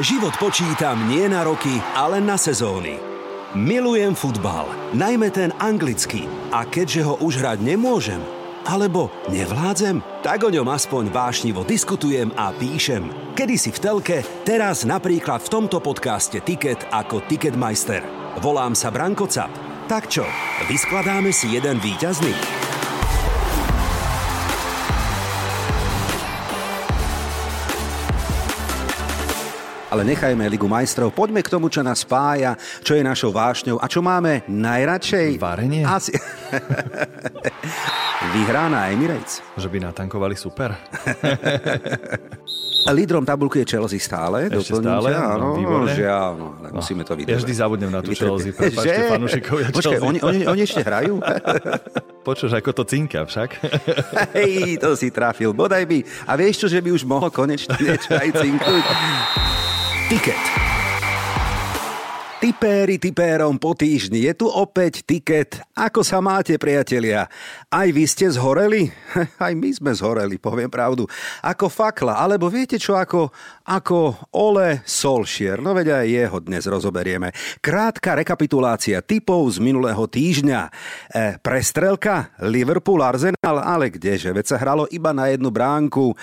Život počítam nie na roky, ale na sezóny. Milujem futbal, najmä ten anglický. A keďže ho už hrať nemôžem, alebo nevládzem, tak o ňom aspoň vášnivo diskutujem a píšem. Kedy si v telke, teraz napríklad v tomto podcaste Ticket ako Ticketmeister. Volám sa Branko Cap. Tak čo, vyskladáme si jeden výťazný? Ale nechajme Ligu majstrov. Poďme k tomu, čo nás spája, čo je našou vášňou a čo máme najradšej. Varenie? Asi... Vyhrá na Emirates. Že by natankovali super. Lídrom tabulky je Chelsea stále. Ešte stále? Áno, no, žiaľ, no, no, musíme to vydržať. Ja vždy zabudnem na tú Chelsea, prepáčte, fanúšikovia Počkaj, oni, oni, oni ešte hrajú? Počuš, ako to cinka však. Hej, to si trafil, bodaj by. A vieš čo, že by už mohol konečne niečo aj cinkuť? Ticket. Tipéri tipérom po týždni. Je tu opäť tiket. Ako sa máte, priatelia? Aj vy ste zhoreli? Aj my sme zhoreli, poviem pravdu. Ako fakla, alebo viete čo, ako, ako Ole Solšier. No veď aj jeho dnes rozoberieme. Krátka rekapitulácia typov z minulého týždňa. E, prestrelka Liverpool Arsenal, ale kdeže? Veď sa hralo iba na jednu bránku. E,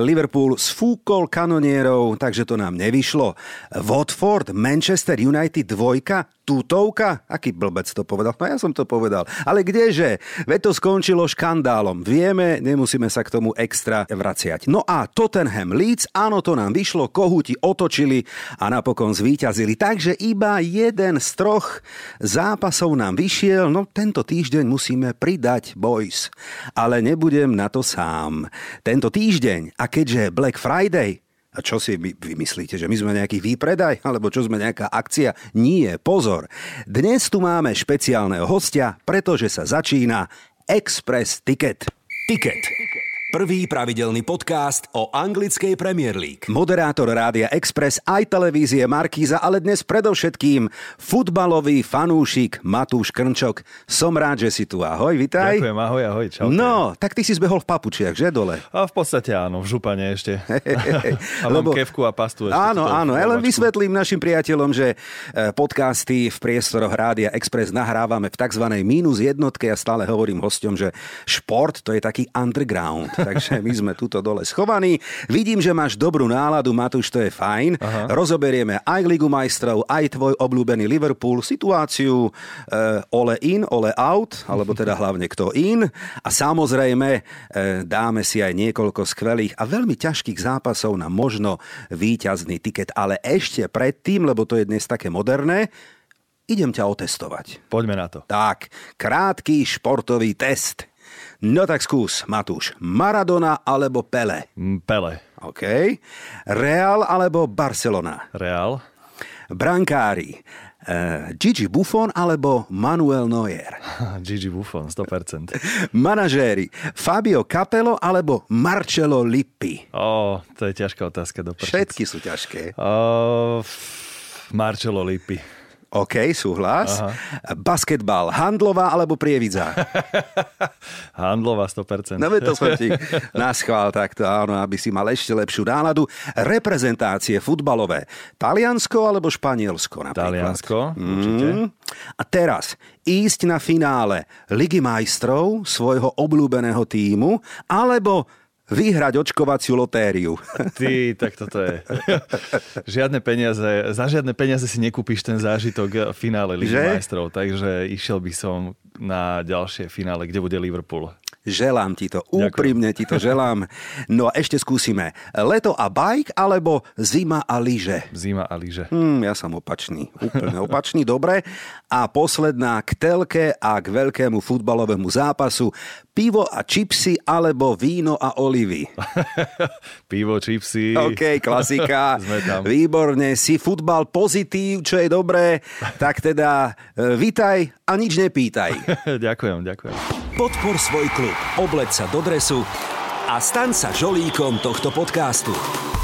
Liverpool sfúkol kanonierov, takže to nám nevyšlo. Watford, Manchester United dvojka, tutovka? Aký blbec to povedal? No ja som to povedal. Ale kdeže? Veď to skončilo škandálom. Vieme, nemusíme sa k tomu extra vraciať. No a Tottenham Leeds, áno, to nám vyšlo, kohuti otočili a napokon zvíťazili. Takže iba jeden z troch zápasov nám vyšiel. No tento týždeň musíme pridať, boys. Ale nebudem na to sám. Tento týždeň, a keďže Black Friday, a čo si vy, vymyslíte, že my sme nejaký výpredaj? Alebo čo sme nejaká akcia? Nie, pozor. Dnes tu máme špeciálneho hostia, pretože sa začína Express Ticket. Ticket. Prvý pravidelný podcast o anglickej Premier League. Moderátor Rádia Express aj televízie Markíza, ale dnes predovšetkým futbalový fanúšik Matúš Krnčok. Som rád, že si tu. Ahoj, vitaj. Ďakujem, ahoj, ahoj, čau. No, tak ty si zbehol v papučiach, že dole? A v podstate áno, v župane ešte. a mám Lebo... kevku a pastu. Ešte áno, áno, ja len vysvetlím našim priateľom, že e, podcasty v priestoroch Rádia Express nahrávame v tzv. mínus jednotke. Ja stále hovorím hosťom, že šport to je taký underground takže my sme tuto dole schovaní. Vidím, že máš dobrú náladu, Matúš, to je fajn. Aha. Rozoberieme aj Ligu majstrov, aj tvoj obľúbený Liverpool, situáciu uh, ole in, ole out, alebo teda hlavne kto in. A samozrejme uh, dáme si aj niekoľko skvelých a veľmi ťažkých zápasov na možno výťazný tiket. Ale ešte predtým, lebo to je dnes také moderné, idem ťa otestovať. Poďme na to. Tak, krátky športový test. No tak skús, Matúš. Maradona alebo Pele? Mm, Pele. OK. Real alebo Barcelona? Real. Brankári. Uh, Gigi Buffon alebo Manuel Neuer? Gigi Buffon, 100%. Manažéri. Fabio Capello alebo Marcello Lippi? Ó, oh, to je ťažká otázka. Do Všetky sú ťažké. Oh, Marcello Lippi. OK, súhlas. Aha. Basketbal, handlová alebo prievidza? handlová 100%. No to som ti naschvál takto, áno, aby si mal ešte lepšiu náladu. Reprezentácie futbalové. Taliansko alebo Španielsko napríklad? Taliansko, určite. Mm. A teraz ísť na finále Ligy majstrov svojho obľúbeného týmu alebo vyhrať očkovaciu lotériu. Ty, tak toto je. Žiadne peniaze, za žiadne peniaze si nekúpiš ten zážitok v finále Ligy majstrov, takže išiel by som na ďalšie finále, kde bude Liverpool. Želám ti to, úprimne ti to želám. No a ešte skúsime. Leto a bike alebo zima a lyže? Zima a lyže. Hmm, ja som opačný, úplne opačný, dobre. A posledná k telke a k veľkému futbalovému zápasu. Pivo a čipsy alebo víno a olivy? Pivo, čipsy. OK, klasika. Výborne, si futbal pozitív, čo je dobré. Tak teda e, vitaj a nič nepýtaj. ďakujem, ďakujem. Podpor svoj klub, obleď sa do dresu a staň sa žolíkom tohto podcastu.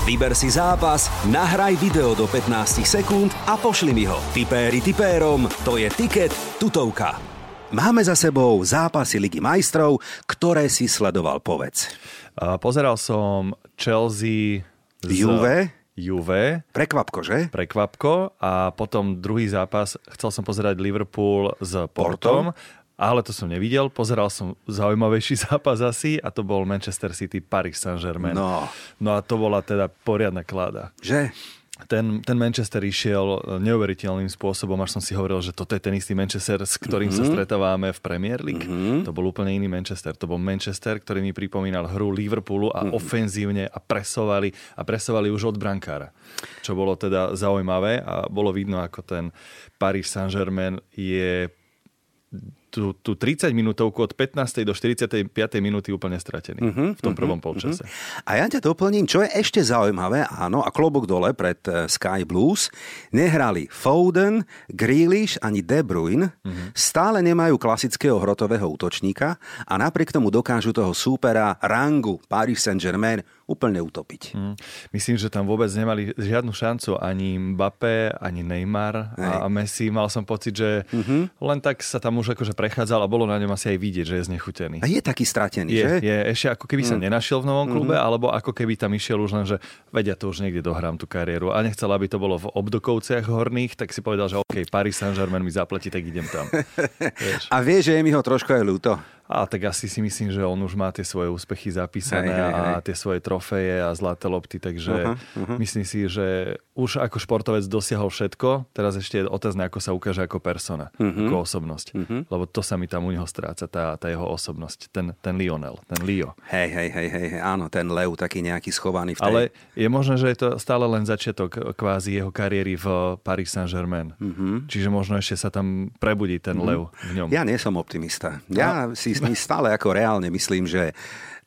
Vyber si zápas, nahraj video do 15 sekúnd a pošli mi ho. Tipéri tipérom, to je tiket tutovka. Máme za sebou zápasy Ligy majstrov, ktoré si sledoval, povedz. Pozeral som Chelsea z... Juve? Juve. Prekvapko, že? Prekvapko. A potom druhý zápas, chcel som pozerať Liverpool s Portom. Portom ale to som nevidel. Pozeral som zaujímavejší zápas asi a to bol Manchester City Paris Saint-Germain. No. no a to bola teda poriadna klada. Že? ten, ten Manchester išiel neuveriteľným spôsobom, až som si hovoril, že toto je ten istý Manchester, s ktorým mm-hmm. sa mhm. stretávame v Premier League. Mm-hmm. To bol úplne iný Manchester. To bol Manchester, ktorý mi pripomínal hru Liverpoolu a mm-hmm. ofenzívne a presovali a presovali už od brankára. Čo bolo teda zaujímavé a bolo vidno, ako ten Paris Saint-Germain je tú, tú 30 minútovku od 15. do 45. minúty úplne stratený uh-huh, v tom prvom uh-huh, polčase. Uh-huh. A ja ťa doplním, čo je ešte zaujímavé, áno, a klobok dole pred uh, Sky Blues, nehrali Foden, Grealish ani De Bruyne, uh-huh. stále nemajú klasického hrotového útočníka a napriek tomu dokážu toho súpera rangu Paris Saint-Germain úplne utopiť. Hmm. Myslím, že tam vôbec nemali žiadnu šancu ani Mbappé, ani Neymar a, a Messi. Mal som pocit, že mm-hmm. len tak sa tam už akože prechádzal a bolo na ňom asi aj vidieť, že je znechutený. A je taký stratený, je, že? Je, ešte ako keby sa mm. nenašiel v novom klube, mm-hmm. alebo ako keby tam išiel už len, že vedia to už niekde dohrám tú kariéru a nechcel, aby to bolo v obdokovciach horných, tak si povedal, že OK, Paris Saint-Germain mi zaplatí, tak idem tam. vieš. A vie, že je mi ho trošku aj ľúto. A tak asi si myslím, že on už má tie svoje úspechy zapísané hej, hej, hej. a tie svoje trofeje a zlaté lopty, takže uh-huh, uh-huh. myslím si, že už ako športovec dosiahol všetko, teraz ešte je otázne, ako sa ukáže ako persona, uh-huh. ako osobnosť. Uh-huh. Lebo to sa mi tam u neho stráca, tá, tá jeho osobnosť, ten, ten Lionel, ten Leo. Hej, hej, hej, hej, áno, ten Leo taký nejaký schovaný v tej... Ale je možné, že je to stále len začiatok kvázi jeho kariéry v Paris Saint-Germain. Uh-huh. Čiže možno ešte sa tam prebudí ten uh-huh. Leo v ňom. Ja nie som optimista. Ja no. si my stále ako reálne myslím, že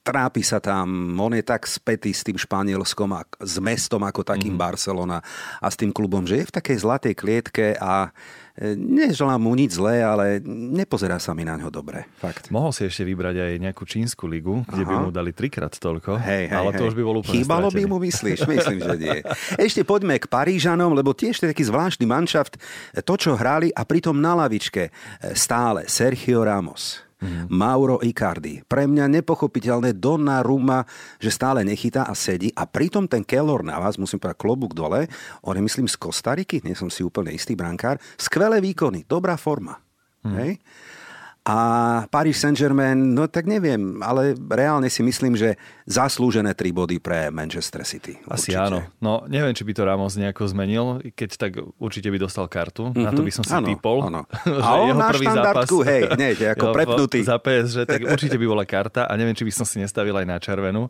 trápi sa tam, on je tak spätý s tým Španielskom a s mestom ako takým mm. Barcelona a s tým klubom, že je v takej zlatej klietke a e, neželám mu nič zlé, ale nepozerá sa mi na ňo dobre. Fakt. Mohol si ešte vybrať aj nejakú čínsku ligu, kde Aha. by mu dali trikrát toľko, hej, hej, ale to hej. už by bol úplne Chýbalo stratený. by mu, myslíš? Myslím, že nie. Ešte poďme k Parížanom, lebo tiež je taký zvláštny manšaft. To, čo hrali a pritom na lavičke e, stále Sergio Ramos mm. Mauro Icardi. Pre mňa nepochopiteľné Ruma, že stále nechytá a sedí a pritom ten Kellor na vás, musím povedať klobúk dole, on je myslím z Kostariky, nie som si úplne istý brankár, skvelé výkony, dobrá forma. Mm. Hej? A Paris Saint-Germain, no tak neviem, ale reálne si myslím, že zaslúžené tri body pre Manchester City. Asi určite. áno. No neviem, či by to Ramos nejako zmenil, keď tak určite by dostal kartu. Mm-hmm. Na to mhm. by som si ano, typol. Ano. A on na štandardku, zápas, hej, nie, ako prepnutý. Za PSG, tak určite by bola karta a neviem, či by som si nestavil aj na červenú,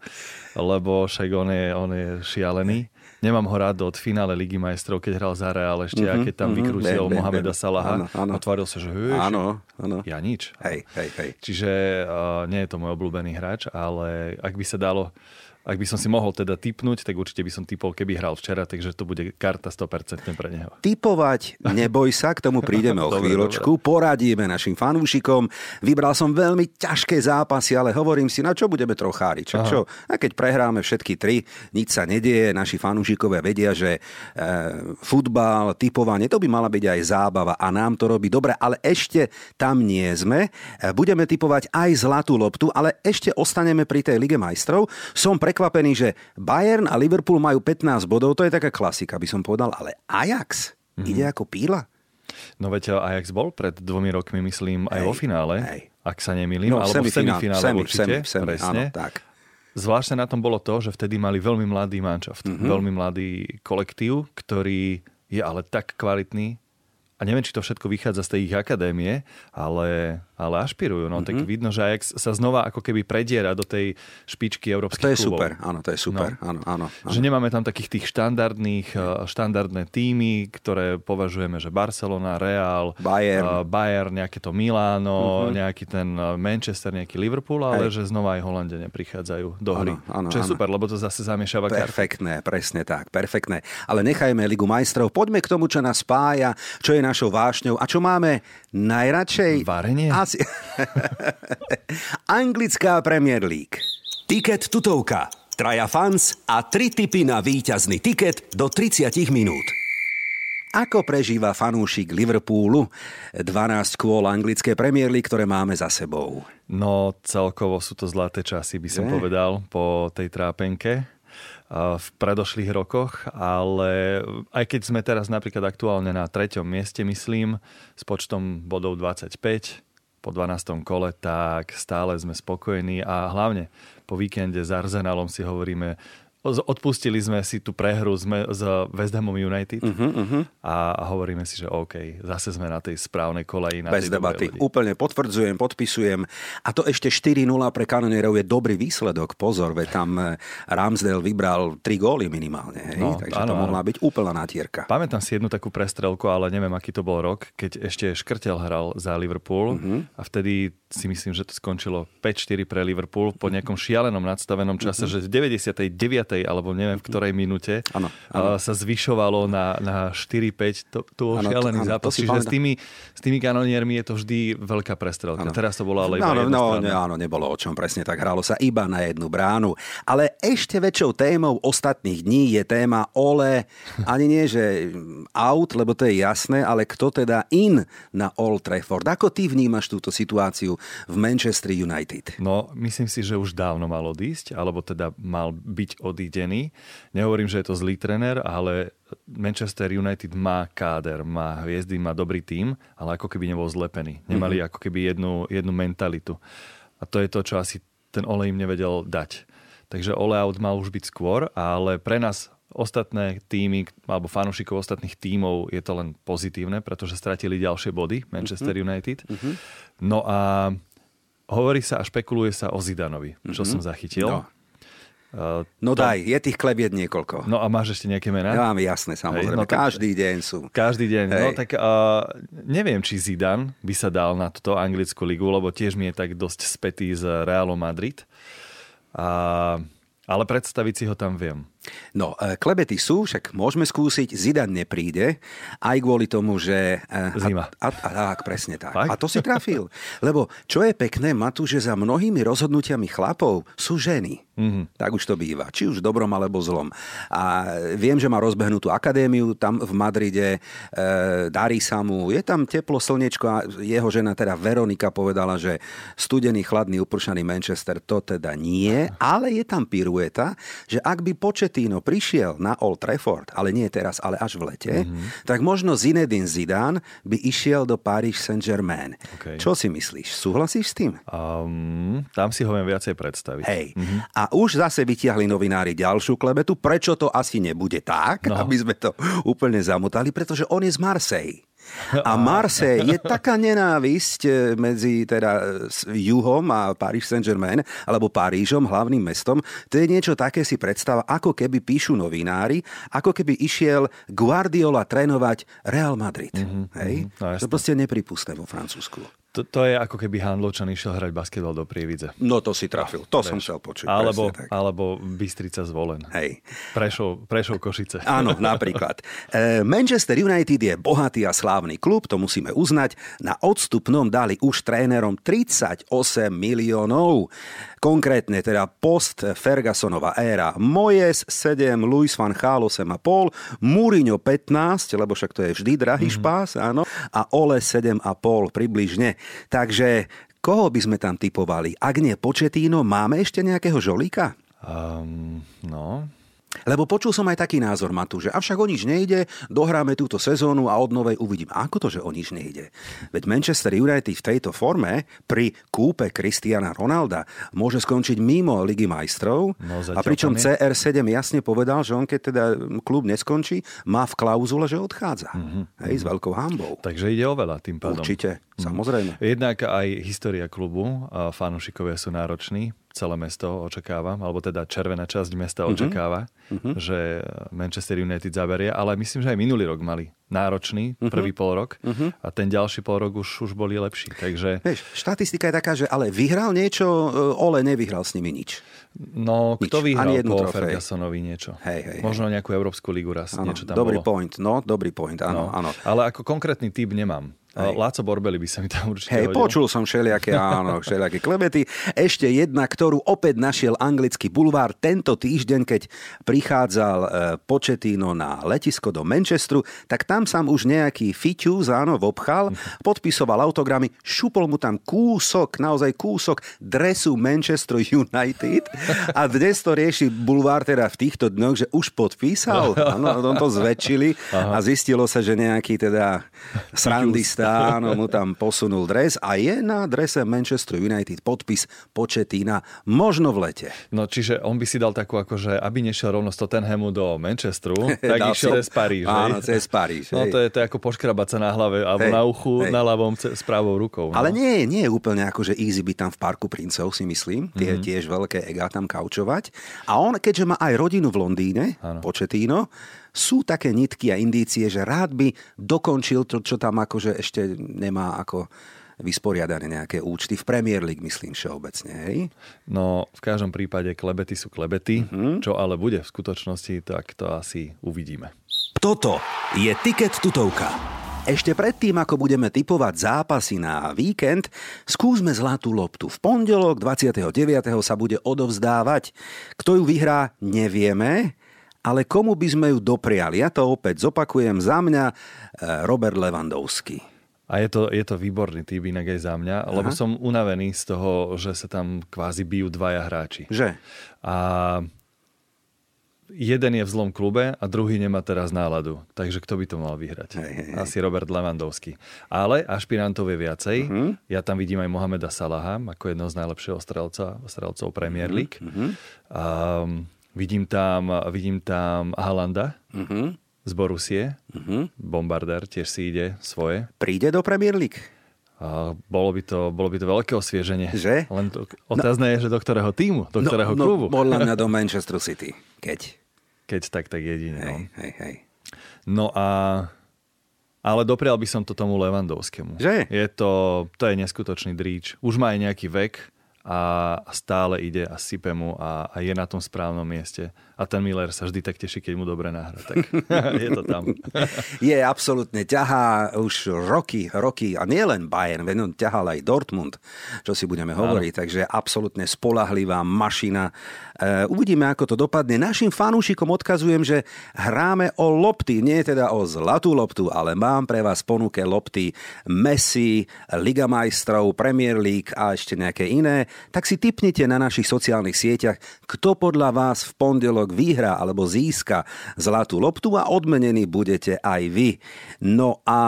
lebo však on je, on je šialený. Nemám ho rád od finále Ligy majstrov, keď hral za Real ešte mm-hmm, a keď tam mm-hmm, vykrútil Mohameda Salaha. Áno, Otváril sa, že áno, áno. ja nič. Hej, hej, hej. Čiže uh, nie je to môj obľúbený hráč, ale ak by sa dalo ak by som si mohol teda typnúť, tak určite by som typol, keby hral včera, takže to bude karta 100% pre neho. Typovať, neboj sa, k tomu prídeme o chvíľočku. Dobre. Poradíme našim fanúšikom. Vybral som veľmi ťažké zápasy, ale hovorím si, na čo budeme trochári. Čo, čo? A keď prehráme všetky tri, nič sa nedieje, naši fanúšikovia vedia, že e, futbal, typovanie, to by mala byť aj zábava a nám to robí dobre, ale ešte tam nie sme. E, budeme typovať aj zlatú loptu, ale ešte ostaneme pri tej Lige majstrov. Som pre prekvapený, že Bayern a Liverpool majú 15 bodov, to je taká klasika, by som povedal, ale Ajax mm-hmm. ide ako píla. No veď Ajax bol pred dvomi rokmi, myslím, aj hej, vo finále, hej. ak sa nemýlim, no, alebo semifinál, v semifinále semi, určite, semi, semi, presne. Áno, tak. Zvláštne na tom bolo to, že vtedy mali veľmi mladý manšaft, mm-hmm. veľmi mladý kolektív, ktorý je ale tak kvalitný, a neviem, či to všetko vychádza z tej ich akadémie, ale ale ašpirujú. No, mm-hmm. Tak mhm. vidno, že Ajax sa znova ako keby prediera do tej špičky európskych klubov. To je klubov. super, áno, to je super. No. Áno, áno, áno. Že nemáme tam takých tých štandardných, eh, štandardné týmy, ktoré považujeme, že Barcelona, Real, Bayern, uh, Bayern nejaké to Miláno, mm-hmm. nejaký ten eh, Manchester, nejaký Liverpool, ale Hej. že znova aj Holandene prichádzajú do hry. Áno, áno, čo je áno. super, lebo to zase zamiešava Perfektné, karty. presne tak, perfektné. Ale nechajme Ligu majstrov, poďme k tomu, čo nás spája, čo je našou vášňou a čo máme najradšej. Varenie? Asi... Anglická Premier League. Tiket tutovka. Traja fans a tri tipy na víťazný tiket do 30 minút. Ako prežíva fanúšik Liverpoolu 12 kôl anglické Premier League, ktoré máme za sebou? No celkovo sú to zlaté časy, by som Je. povedal, po tej trápenke. v predošlých rokoch, ale aj keď sme teraz napríklad aktuálne na treťom mieste, myslím, s počtom bodov 25 po 12. kole, tak stále sme spokojní a hlavne po víkende s Arsenalom si hovoríme, odpustili sme si tú prehru sme s West Hamom United uh-huh, uh-huh. A, a hovoríme si, že OK, zase sme na tej správnej koleji. Na Bez debaty. Úplne potvrdzujem, podpisujem. A to ešte 4-0 pre kanonierov je dobrý výsledok. Pozor, veď tam eh, Ramsdale vybral 3 góly minimálne. Hej? No, Takže áno, to mohla áno. byť úplná natierka. Pamätám si jednu takú prestrelku, ale neviem, aký to bol rok, keď ešte Škrtel hral za Liverpool uh-huh. a vtedy si myslím, že to skončilo 5-4 pre Liverpool po nejakom šialenom nadstavenom čase, že v 99 alebo neviem v ktorej minúte ano, ano. sa zvyšovalo na, na 4-5. To, to bol šialený ano, zápas. Čiže s tými, s tými kanoniermi je to vždy veľká prestrelka. Ano. Teraz to bolo ale iba no, no, no, áno, nebolo o čom presne tak. Hralo sa iba na jednu bránu. Ale ešte väčšou témou ostatných dní je téma Ole. Ani nie, že out, lebo to je jasné, ale kto teda in na Old Trafford. Ako ty vnímaš túto situáciu v Manchester United? No, myslím si, že už dávno mal odísť, alebo teda mal byť odídený. Nehovorím, že je to zlý trener, ale Manchester United má káder, má hviezdy, má dobrý tím, ale ako keby nebol zlepený. Nemali mm-hmm. ako keby jednu, jednu mentalitu. A to je to, čo asi ten Ole im nevedel dať. Takže Ole out mal už byť skôr, ale pre nás ostatné týmy alebo fanúšikov ostatných tímov je to len pozitívne, pretože stratili ďalšie body Manchester mm-hmm. United. Mm-hmm. No a hovorí sa a špekuluje sa o Zidanovi, čo mm-hmm. som zachytil. No. Uh, no to... daj, je tých klebiet niekoľko. No a máš ešte nejaké mená? Ja mám jasné, samozrejme. Hej, no každý deň sú. Každý deň. No Hej. No tak uh, neviem, či Zidane by sa dal na túto anglickú ligu, lebo tiež mi je tak dosť spätý z Realu Madrid. Uh, ale predstaviť si ho tam viem. No, e, klebety sú, však môžeme skúsiť, Zidan nepríde, aj kvôli tomu, že... E, Zima. A, a, tak, presne tak. Fakt? A to si trafil. Lebo čo je pekné, Matu, že za mnohými rozhodnutiami chlapov sú ženy. Mm-hmm. Tak už to býva. Či už dobrom alebo zlom. A viem, že má rozbehnutú akadémiu tam v Madride. E, darí sa mu. Je tam teplo, slnečko a jeho žena teda Veronika povedala, že studený, chladný, upršaný Manchester to teda nie, ale je tam pirueta, že ak by Pochettino prišiel na Old Trafford, ale nie teraz, ale až v lete, mm-hmm. tak možno Zinedine Zidane by išiel do Paris Saint-Germain. Okay. Čo si myslíš? Súhlasíš s tým? Um, tam si ho viem viacej predstaviť. Hej. Mm-hmm. A už zase vytiahli novinári ďalšiu klebetu. Prečo to asi nebude tak, no. aby sme to úplne zamotali? Pretože on je z Marseille. A Marseille je taká nenávisť e, medzi teda juhom a Paris Saint-Germain, alebo Parížom, hlavným mestom. To je niečo také si predstava, ako keby píšu novinári, ako keby išiel Guardiola trénovať Real Madrid. Mm-hmm, Hej? No, to proste nepripustné vo Francúzsku. To, to je ako keby Handločan išiel hrať basketbal do Prievidze. No to si trafil, to Preš. som chcel počuť. Alebo, alebo Bystrica zvolen. Hej. Prešov, Prešov Košice. Áno, napríklad. E, Manchester United je bohatý a slávny klub, to musíme uznať. Na odstupnom dali už trénerom 38 miliónov. Konkrétne teda post Fergusonova éra Moyes 7, Luis van Gaal 8,5, Mourinho 15, lebo však to je vždy drahý mm-hmm. špás, áno, a Ole 7,5 približne. Takže koho by sme tam typovali? Ak nie Početíno, máme ešte nejakého žolíka? Um, no, lebo počul som aj taký názor, Matu, že avšak o nič nejde, dohráme túto sezónu a od novej uvidím. Ako to, že o nič nejde? Veď Manchester United v tejto forme pri kúpe Cristiana Ronalda môže skončiť mimo Ligy majstrov. No, a pričom CR7 jasne povedal, že on keď teda klub neskončí, má v klauzule, že odchádza. Mm-hmm. Hej, s veľkou hambou. Takže ide o veľa tým pádom. Určite, mm-hmm. samozrejme. Jednak aj história klubu, fanúšikovia sú nároční celé mesto očakáva, alebo teda červená časť mesta mm-hmm. očakáva, mm-hmm. že Manchester United zaberie, ale myslím, že aj minulý rok mali náročný mm-hmm. prvý pol rok mm-hmm. a ten ďalší pol rok už, už boli lepší. Takže... Vieš, štatistika je taká, že ale vyhral niečo, e, Ole nevyhral s nimi nič. No, nič. kto vyhral po trofej. Fergusonovi niečo? Hej, hej, Možno nejakú Európsku ligu raz, ano, niečo tam dobrý bolo. point, no, dobrý point, áno, no. áno. Ale ako konkrétny typ nemám. Hej. Láco Borbeli by sa mi tam určite Hej, hodil. počul som všelijaké, áno, všelijaké klebety. Ešte jedna, ktorú opäť našiel anglický bulvár tento týždeň, keď prichádzal e, Početino na letisko do Manchesteru, tak tam sa už nejaký fiťus, áno, obchal, podpisoval autogramy, šupol mu tam kúsok, naozaj kúsok dresu Manchester United a dnes to rieši bulvár teda v týchto dňoch, že už podpísal, áno, on to zväčšili a zistilo sa, že nejaký teda srandista, áno, mu tam posunul dres a je na drese Manchester United podpis Početína možno v lete. No čiže on by si dal takú ako, že aby nešiel rovno z Tottenhamu do Manchesteru, tak išiel cez Paríž. Áno, hej? cez Paríž. No hej. to je, to je ako poškrabať sa na hlave alebo Hej, na uchu, hej. na ľavom s pravou rukou. No. Ale nie, nie je úplne ako, že easy byť tam v Parku princov, si myslím. Tie Mhm. tiež veľké egá tam kaučovať. A on, keďže má aj rodinu v Londýne, Áno. Početíno, sú také nitky a indície, že rád by dokončil to, čo tam akože ešte nemá ako vysporiadané nejaké účty v Premier League, myslím všeobecne. Hej? No, v každom prípade klebety sú klebety. Mhm. Čo ale bude v skutočnosti, tak to asi uvidíme. Toto je Tiket tutovka. Ešte predtým, ako budeme typovať zápasy na víkend, skúsme zlatú loptu. V pondelok 29. sa bude odovzdávať. Kto ju vyhrá, nevieme, ale komu by sme ju dopriali? Ja to opäť zopakujem za mňa, eh, Robert Levandovský. A je to, je to výborný typ inak aj za mňa, lebo som unavený z toho, že sa tam kvázi bijú dvaja hráči. Že? A jeden je v zlom klube a druhý nemá teraz náladu. Takže kto by to mal vyhrať? Hej, hej, hej. Asi Robert Lewandowski. Ale ašpirantov je viacej. Mhm. Ja tam vidím aj Mohameda Salaha ako jedného z najlepšieho strelca, strelcov Premier Mhm, League. A, vidím, tam, vidím tam Halanda Mhm. z Borusie. Mhm. Bombardér tiež si ide svoje. Príde do Premier League? A bolo, by to, bolo by to veľké osvieženie. Že? Len to, otázne je, že do ktorého týmu, do ktorého no, klubu. no, podľa mňa do Manchester City. Keď. Keď tak, tak jedine. No. Hej, hej, hej. No a... Ale doprial by som to tomu Levandovskému. Že? Je to, to je neskutočný dríč. Už má aj nejaký vek a stále ide a sype mu a, a je na tom správnom mieste. A ten Miller sa vždy tak teší, keď mu dobre nahra. Tak je to tam. Je absolútne, ťahá už roky, roky, a nie len Bayern, on ťahal aj Dortmund, čo si budeme hovoriť, takže absolútne spolahlivá mašina. E, uvidíme, ako to dopadne. Našim fanúšikom odkazujem, že hráme o lopty, nie teda o zlatú loptu, ale mám pre vás ponuke lopty Messi, Liga majstrov, Premier League a ešte nejaké iné. Tak si tipnite na našich sociálnych sieťach, kto podľa vás v pondelok vyhrá alebo získa zlatú loptu a odmenení budete aj vy. No a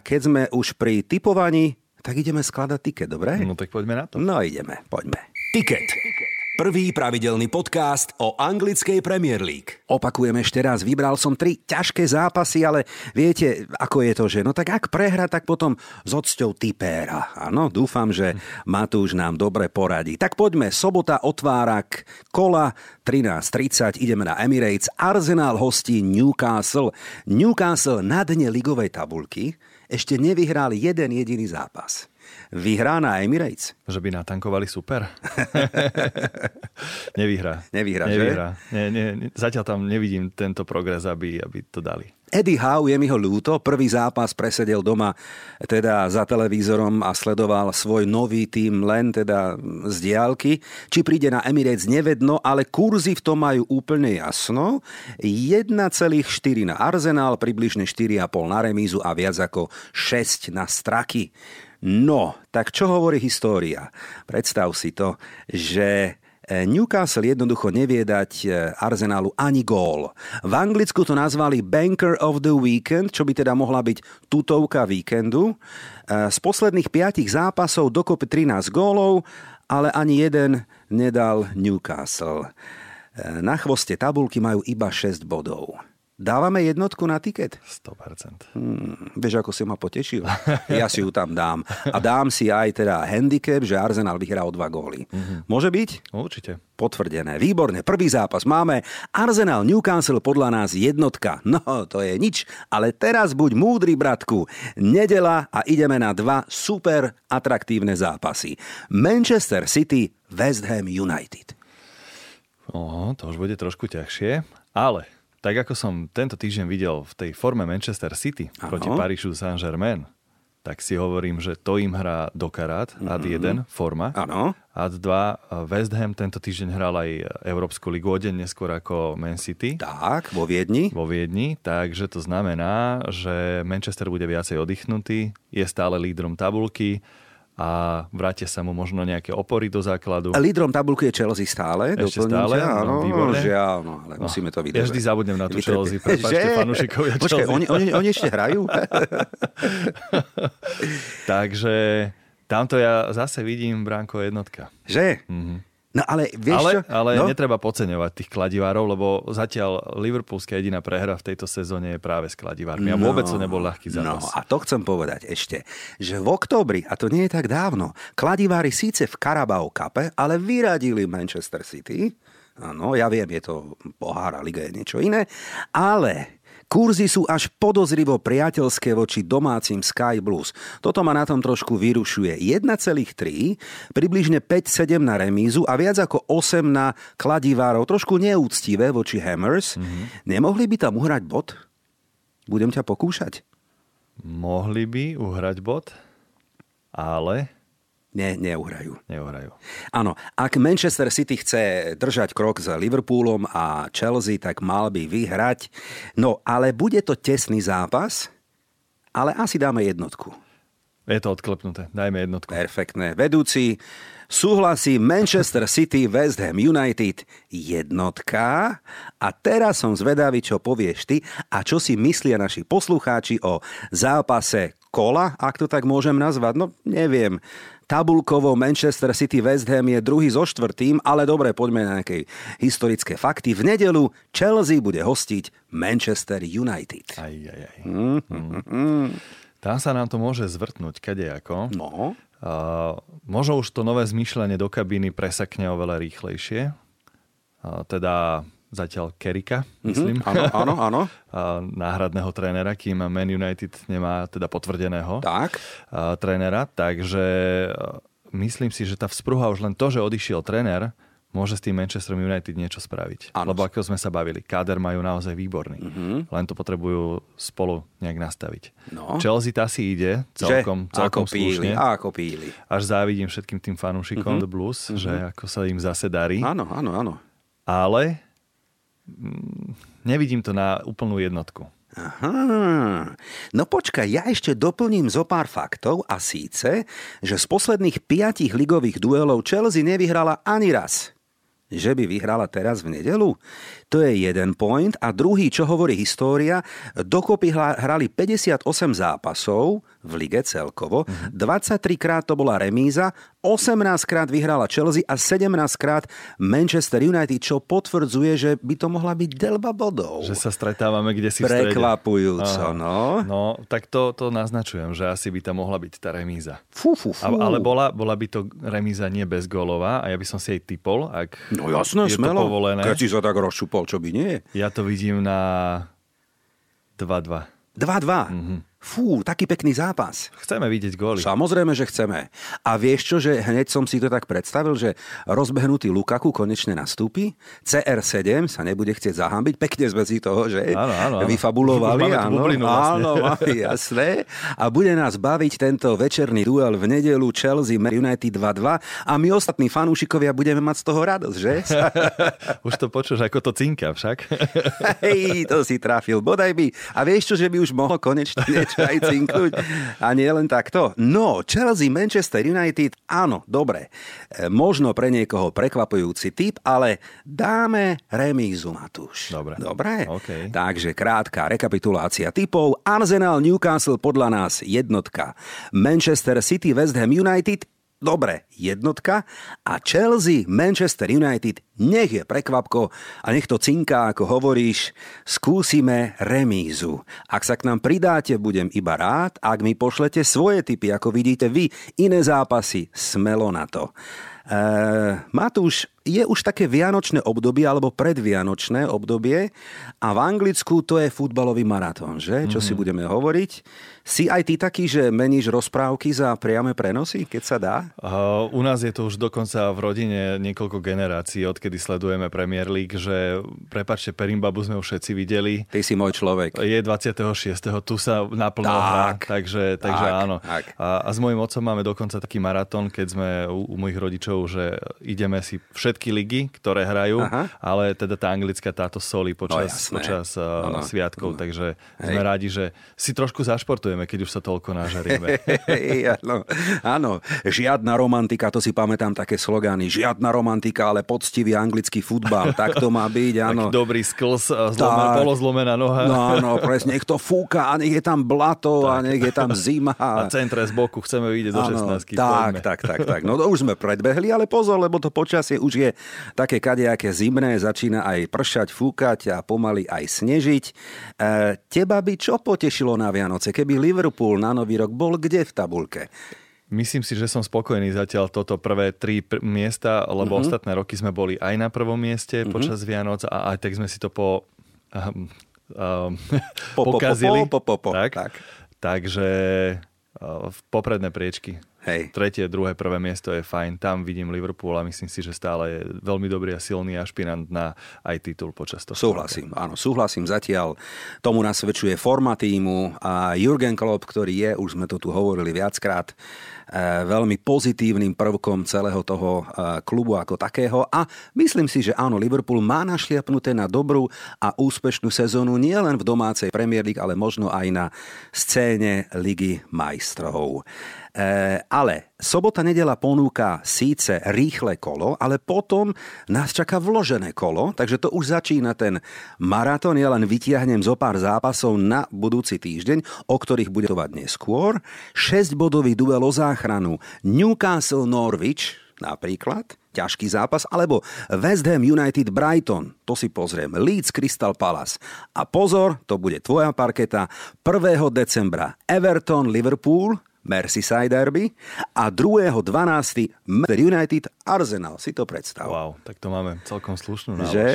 keď sme už pri typovaní, tak ideme skladať tiket, dobre? No tak poďme na to. No ideme, poďme. Ticket. Prvý pravidelný podcast o anglickej Premier League. Opakujem ešte raz, vybral som tri ťažké zápasy, ale viete, ako je to, že no tak ak prehra, tak potom s odsťou typéra. Áno, dúfam, že Matúš nám dobre poradí. Tak poďme, sobota otvára k kola 13.30, ideme na Emirates, Arsenal hostí Newcastle. Newcastle na dne ligovej tabulky ešte nevyhral jeden jediný zápas. Vyhrá na Emirates? Že by natankovali super? Nevyhrá. Nevyhrá, že? Nevyhrá. Nie, nie, nie, zatiaľ tam nevidím tento progres, aby, aby to dali. Eddie Howe je mi ho ľúto, prvý zápas presedel doma teda za televízorom a sledoval svoj nový tým len teda z diálky. Či príde na Emirates nevedno, ale kurzy v tom majú úplne jasno. 1,4 na Arsenal, približne 4,5 na remízu a viac ako 6 na straky. No, tak čo hovorí história? Predstav si to, že Newcastle jednoducho nevie dať Arsenalu ani gól. V Anglicku to nazvali Banker of the Weekend, čo by teda mohla byť tutovka víkendu. Z posledných piatich zápasov dokopy 13 gólov, ale ani jeden nedal Newcastle. Na chvoste tabulky majú iba 6 bodov. Dávame jednotku na tiket? 100%. Hmm, vieš, ako si ma potešil? Ja si ju tam dám. A dám si aj teda handicap, že Arsenal vyhrá o dva góly. Mm-hmm. Môže byť? Určite. Potvrdené. Výborne. Prvý zápas máme. Arsenal Newcastle podľa nás jednotka. No, to je nič. Ale teraz buď múdry, bratku. Nedela a ideme na dva super atraktívne zápasy. Manchester City, West Ham United. Oho, to už bude trošku ťažšie, ale tak ako som tento týždeň videl v tej forme Manchester City Áno. proti Parížu Saint-Germain, tak si hovorím, že to im hrá do karát, mm-hmm. ad 1, forma. Áno. Ad 2, West Ham tento týždeň hral aj Európsku ligu o deň neskôr ako Man City. Tak, vo Viedni. Vo Viedni, takže to znamená, že Manchester bude viacej oddychnutý, je stále lídrom tabulky, a vrátia sa mu možno nejaké opory do základu. A lídrom tabulky je Chelsea stále. Ešte stále? Áno, no. Žiaľ, no, ale no, musíme to vydržať. Ja vždy zabudnem na tú Chelsea, prepáčte fanúšikovia Počkaj, oni, oni, oni ešte hrajú? Takže tamto ja zase vidím Bránko jednotka. Že? Mhm. No ale vieš ale, čo? ale no? netreba podceňovať tých kladivárov, lebo zatiaľ Liverpoolská jediná prehra v tejto sezóne je práve s kladivármi. A vôbec to nebol ľahký No zápas. a to chcem povedať ešte, že v októbri, a to nie je tak dávno, kladivári síce v Carabao Cupe, ale vyradili Manchester City. Áno, ja viem, je to pohár a liga je niečo iné, ale Kurzy sú až podozrivo priateľské voči domácim Sky Blues. Toto ma na tom trošku vyrušuje. 1,3, približne 5,7 na remízu a viac ako 8 na kladivárov. Trošku neúctivé voči Hammers. Mm-hmm. Nemohli by tam uhrať bod? Budem ťa pokúšať. Mohli by uhrať bod, ale Nie, neuhrajú. neuhrajú. Áno, ak Manchester City chce držať krok s Liverpoolom a Chelsea, tak mal by vyhrať. No, ale bude to tesný zápas, ale asi dáme jednotku. Je to odklepnuté. Dajme jednotku. Perfektné. Vedúci súhlasí Manchester City West Ham United jednotka. A teraz som zvedavý, čo povieš ty a čo si myslia naši poslucháči o zápase kola, ak to tak môžem nazvať. No, neviem. Tabulkovo Manchester City West Ham je druhý so štvrtým, ale dobre, poďme na nejaké historické fakty. V nedelu Chelsea bude hostiť Manchester United. Aj, aj, aj. Mm. Tam sa nám to môže zvrtnúť kadejako. No, Uh, možno už to nové zmýšľanie do kabíny presakne oveľa rýchlejšie. Uh, teda zatiaľ Kerika, myslím. áno, áno, áno. Náhradného trénera, kým Man United nemá teda potvrdeného Tak. trénera. Takže myslím si, že tá vzpruha už len to, že odišiel tréner, môže s tým Manchester United niečo spraviť. Áno. Lebo ako sme sa bavili, káder majú naozaj výborný. Len to potrebujú spolu nejak nastaviť. No. Chelsea tá si ide celkom, že? celkom ako píli, slušne. ako píli. Až závidím všetkým tým fanúšikom The Blues, že ako sa im zase darí. Áno, áno, áno. Ale mm, nevidím to na úplnú jednotku. Aha. No počkaj, ja ešte doplním zo pár faktov a síce, že z posledných piatich ligových duelov Chelsea nevyhrala ani raz. Že by vyhrala teraz v nedelu? To je jeden point. A druhý, čo hovorí história, dokopy hrali 58 zápasov v lige celkovo, 23 krát to bola remíza, 18 krát vyhrala Chelsea a 17 krát Manchester United, čo potvrdzuje, že by to mohla byť delba bodov. Že sa stretávame kde si. Prekvapujúco, Aha. no. No, tak to, to naznačujem, že asi by tam mohla byť tá remíza. Fú, fú, fú. A, ale bola, bola by to remíza nie bez gólová a ja by som si jej typol, ak No jasné, je smelo. to povolené. Keď si sa tak rozšupol, čo by nie? Ja to vidím na 2-2. 2-2. Mhm. Fú, taký pekný zápas. Chceme vidieť góly. Samozrejme, že chceme. A vieš čo, že hneď som si to tak predstavil, že rozbehnutý Lukaku konečne nastúpi, CR7 sa nebude chcieť zahambiť, pekne sme si toho, že Áno, áno, áno. vyfabulovali. Áno, bublinu vlastne. áno, máme, jasné. A bude nás baviť tento večerný duel v nedelu Chelsea United 2-2 a my ostatní fanúšikovia budeme mať z toho radosť, že? Už to počuješ, ako to cinka však. Hej, to si trafil, bodaj by. A vieš čo, že by už mohlo konečne niečo aj cinknúť? A nie len takto. No, Chelsea, Manchester United, áno, dobre. E, Možno pre niekoho prekvapujúci typ, ale dáme remízu, Matúš. Dobre. Dobre? OK. Takže krátka rekapitulácia typov. Arsenal, Newcastle podľa nás jednotka. Manchester City, West Ham United Dobre, jednotka a Chelsea, Manchester United, nech je prekvapko a nech to cinká, ako hovoríš, skúsime remízu. Ak sa k nám pridáte, budem iba rád, ak mi pošlete svoje typy, ako vidíte vy, iné zápasy, smelo na to. Matúš, je už také vianočné obdobie alebo predvianočné obdobie a v Anglicku to je futbalový maratón, že? Čo mm-hmm. si budeme hovoriť. Si aj ty taký, že meníš rozprávky za priame prenosy, keď sa dá? Uh, u nás je to už dokonca v rodine niekoľko generácií, odkedy sledujeme Premier League, že prepačte, Perimbabu sme už všetci videli. Ty si môj človek. Je 26. Tu sa naplno tak, hrá, takže, takže tak, áno. Tak. A, a s mojim otcom máme dokonca taký maratón, keď sme u, u mojich rodičov, že ideme si všetky ligy, ktoré hrajú, Aha. ale teda tá anglická táto soli počas, no, počas uh, sviatkov, no. takže Hej. sme rádi, že si trošku zašportujeme keď už sa toľko nažarieme. áno, áno, žiadna romantika, to si pamätám také slogany, žiadna romantika, ale poctivý anglický futbal, tak to má byť, áno. Taký dobrý skills, zlomen, polozlomená noha. No áno, presne, nech to fúka a nech je tam blato tak. a nech je tam zima. A centre z boku chceme vidieť do 16. Tak, tak, tak, tak. No to už sme predbehli, ale pozor, lebo to počasie už je také kadejaké zimné, začína aj pršať, fúkať a pomaly aj snežiť. E, teba by čo potešilo na Vianoce, keby Liverpool na Nový rok bol kde v tabulke? Myslím si, že som spokojný zatiaľ toto prvé tri pr- miesta, lebo uh-huh. ostatné roky sme boli aj na prvom mieste uh-huh. počas Vianoc a aj tak sme si to po, um, um, po, pokazili. Po, po, po, po, tak? tak. Takže uh, v popredné priečky. Hej. Tretie, druhé, prvé miesto je fajn. Tam vidím Liverpool a myslím si, že stále je veľmi dobrý a silný ašpirant na aj titul počas toho. Súhlasím, roka. áno, súhlasím zatiaľ. Tomu nasvedčuje forma týmu a Jurgen Klopp, ktorý je, už sme to tu hovorili viackrát, eh, veľmi pozitívnym prvkom celého toho eh, klubu ako takého a myslím si, že áno, Liverpool má našliapnuté na dobrú a úspešnú sezónu nielen v domácej Premier League, ale možno aj na scéne Ligy majstrov. E, ale sobota nedela ponúka síce rýchle kolo, ale potom nás čaká vložené kolo, takže to už začína ten maratón. Ja len vytiahnem zo pár zápasov na budúci týždeň, o ktorých bude tovať neskôr. 6-bodový duel o záchranu Newcastle Norwich napríklad, ťažký zápas, alebo West Ham United Brighton, to si pozriem, Leeds Crystal Palace. A pozor, to bude tvoja parketa 1. decembra Everton Liverpool, Merseyside derby a 2.12. Manchester United Arsenal. Si to predstav. Wow, tak to máme celkom slušnú nálož. Že?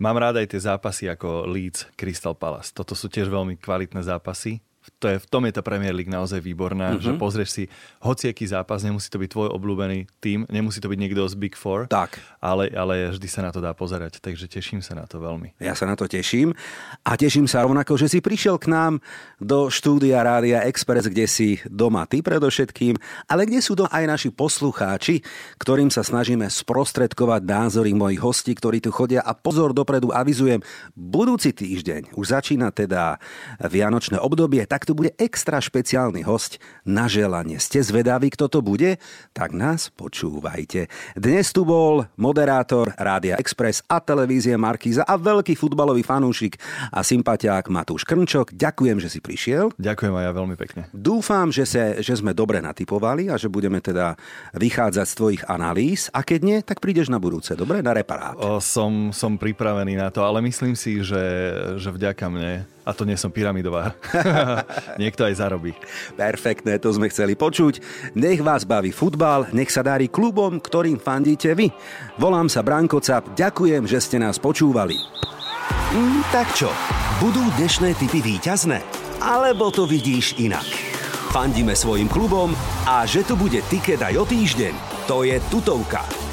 Mám rád aj tie zápasy ako Leeds Crystal Palace. Toto sú tiež veľmi kvalitné zápasy to je, v tom je tá Premier League naozaj výborná, mm-hmm. že pozrieš si hociaký zápas, nemusí to byť tvoj obľúbený tým, nemusí to byť niekto z Big Four, tak. Ale, ale vždy sa na to dá pozerať, takže teším sa na to veľmi. Ja sa na to teším a teším sa rovnako, že si prišiel k nám do štúdia Rádia Express, kde si doma ty predovšetkým, ale kde sú to aj naši poslucháči, ktorým sa snažíme sprostredkovať názory mojich hostí, ktorí tu chodia a pozor dopredu avizujem, budúci týždeň už začína teda Vianočné obdobie, tak tu bude extra špeciálny host na želanie. Ste zvedaví, kto to bude? Tak nás počúvajte. Dnes tu bol moderátor Rádia Express a televízie Markíza a veľký futbalový fanúšik a sympatiák Matúš Krnčok. Ďakujem, že si prišiel. Ďakujem aj ja veľmi pekne. Dúfam, že, sa, že sme dobre natypovali a že budeme teda vychádzať z tvojich analýz a keď nie, tak prídeš na budúce, dobre? Na reparát. O, som, som pripravený na to, ale myslím si, že, že vďaka mne a to nie som pyramidová. Niekto aj zarobí. Perfektné, to sme chceli počuť. Nech vás baví futbal, nech sa darí klubom, ktorým fandíte vy. Volám sa Branko Cap, ďakujem, že ste nás počúvali. Mm, tak čo, budú dnešné typy výťazné? Alebo to vidíš inak? Fandíme svojim klubom a že tu bude tiket aj o týždeň, to je tutovka.